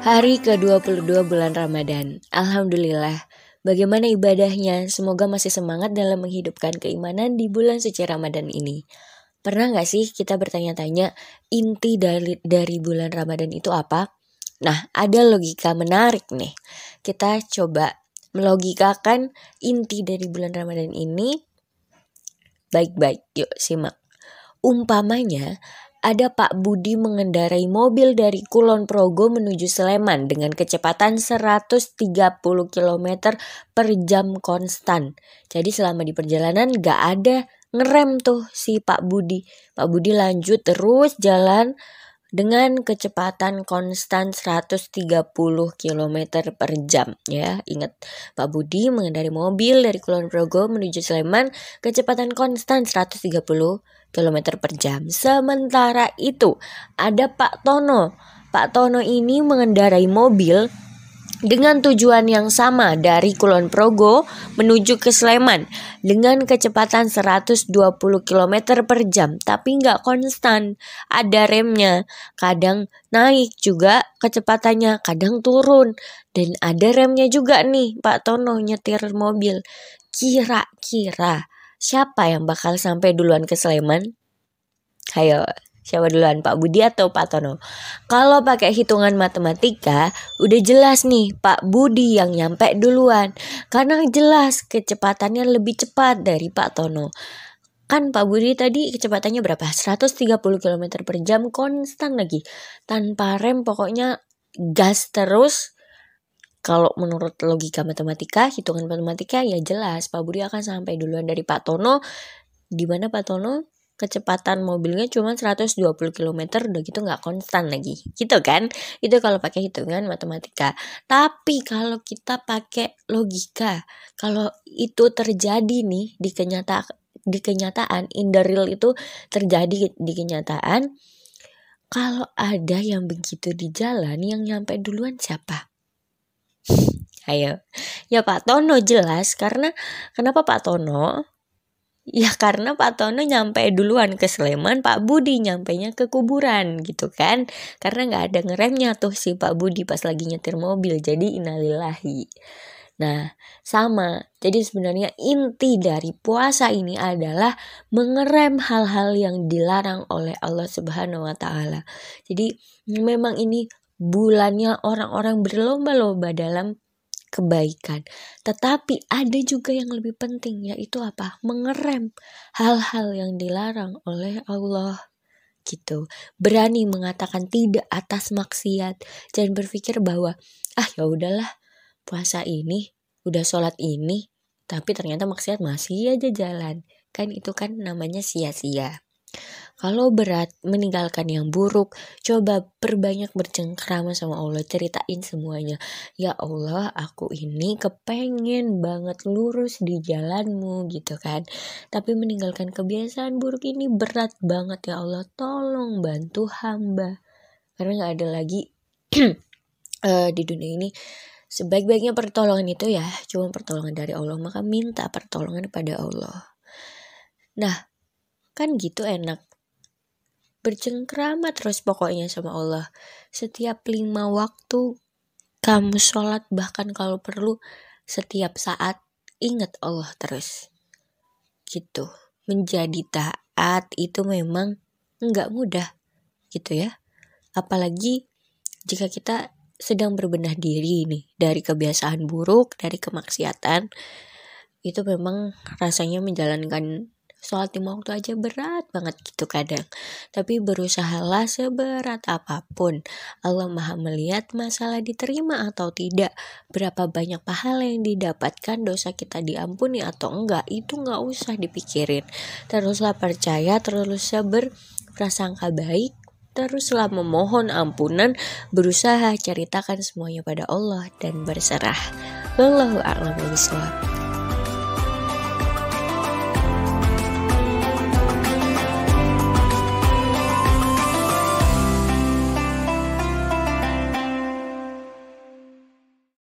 Hari ke-22 bulan Ramadan. Alhamdulillah. Bagaimana ibadahnya? Semoga masih semangat dalam menghidupkan keimanan di bulan suci Ramadan ini. Pernah gak sih kita bertanya-tanya inti dari, dari bulan Ramadan itu apa? Nah, ada logika menarik nih. Kita coba melogikakan inti dari bulan Ramadan ini. Baik-baik, yuk simak. Umpamanya, ada Pak Budi mengendarai mobil dari Kulon Progo menuju Sleman dengan kecepatan 130 km per jam konstan. Jadi selama di perjalanan gak ada ngerem tuh si Pak Budi. Pak Budi lanjut terus jalan dengan kecepatan konstan 130 km per jam ya. Ingat, Pak Budi mengendarai mobil dari Kulon Progo menuju Sleman kecepatan konstan 130 km per jam. Sementara itu, ada Pak Tono. Pak Tono ini mengendarai mobil dengan tujuan yang sama dari Kulon Progo menuju ke Sleman dengan kecepatan 120 km per jam tapi nggak konstan. Ada remnya kadang naik juga kecepatannya kadang turun. Dan ada remnya juga nih Pak Tono nyetir mobil. Kira-kira siapa yang bakal sampai duluan ke Sleman? Ayo Siapa duluan, Pak Budi atau Pak Tono? Kalau pakai hitungan matematika, udah jelas nih Pak Budi yang nyampe duluan. Karena jelas kecepatannya lebih cepat dari Pak Tono. Kan Pak Budi tadi kecepatannya berapa? 130 km per jam konstan lagi. Tanpa rem pokoknya gas terus. Kalau menurut logika matematika, hitungan matematika ya jelas Pak Budi akan sampai duluan dari Pak Tono. Di mana Pak Tono kecepatan mobilnya cuma 120 km udah gitu nggak konstan lagi. Gitu kan? Itu kalau pakai hitungan matematika. Tapi kalau kita pakai logika kalau itu terjadi nih di kenyataan di kenyataan in the real itu terjadi di kenyataan kalau ada yang begitu di jalan yang nyampe duluan siapa? Ayo. Ya Pak Tono jelas karena kenapa Pak Tono Ya karena Pak Tono nyampe duluan ke Sleman, Pak Budi nyampainya ke kuburan gitu kan. Karena nggak ada ngeremnya tuh si Pak Budi pas lagi nyetir mobil. Jadi innalillahi. Nah, sama. Jadi sebenarnya inti dari puasa ini adalah mengerem hal-hal yang dilarang oleh Allah Subhanahu wa taala. Jadi memang ini bulannya orang-orang berlomba-lomba dalam kebaikan. Tetapi ada juga yang lebih penting yaitu apa? Mengerem hal-hal yang dilarang oleh Allah gitu. Berani mengatakan tidak atas maksiat. Jangan berpikir bahwa ah ya udahlah puasa ini, udah sholat ini, tapi ternyata maksiat masih aja jalan. Kan itu kan namanya sia-sia. Kalau berat meninggalkan yang buruk, coba perbanyak bercengkrama sama Allah, ceritain semuanya. Ya Allah, aku ini kepengen banget lurus di jalanmu gitu kan. Tapi meninggalkan kebiasaan buruk ini berat banget ya Allah. Tolong bantu hamba. Karena gak ada lagi uh, di dunia ini sebaik-baiknya pertolongan itu ya cuma pertolongan dari Allah maka minta pertolongan pada Allah nah kan gitu enak bercengkrama terus pokoknya sama Allah. Setiap lima waktu kamu sholat bahkan kalau perlu setiap saat ingat Allah terus. Gitu. Menjadi taat itu memang nggak mudah gitu ya. Apalagi jika kita sedang berbenah diri nih dari kebiasaan buruk, dari kemaksiatan, itu memang rasanya menjalankan sholat lima waktu aja berat banget gitu kadang. Tapi berusahalah seberat apa pun. Allah maha melihat masalah diterima atau tidak. Berapa banyak pahala yang didapatkan dosa kita diampuni atau enggak itu nggak usah dipikirin. Teruslah percaya teruslah berprasangka baik teruslah memohon ampunan berusaha ceritakan semuanya pada Allah dan berserah. Wallahu a'lam bishawab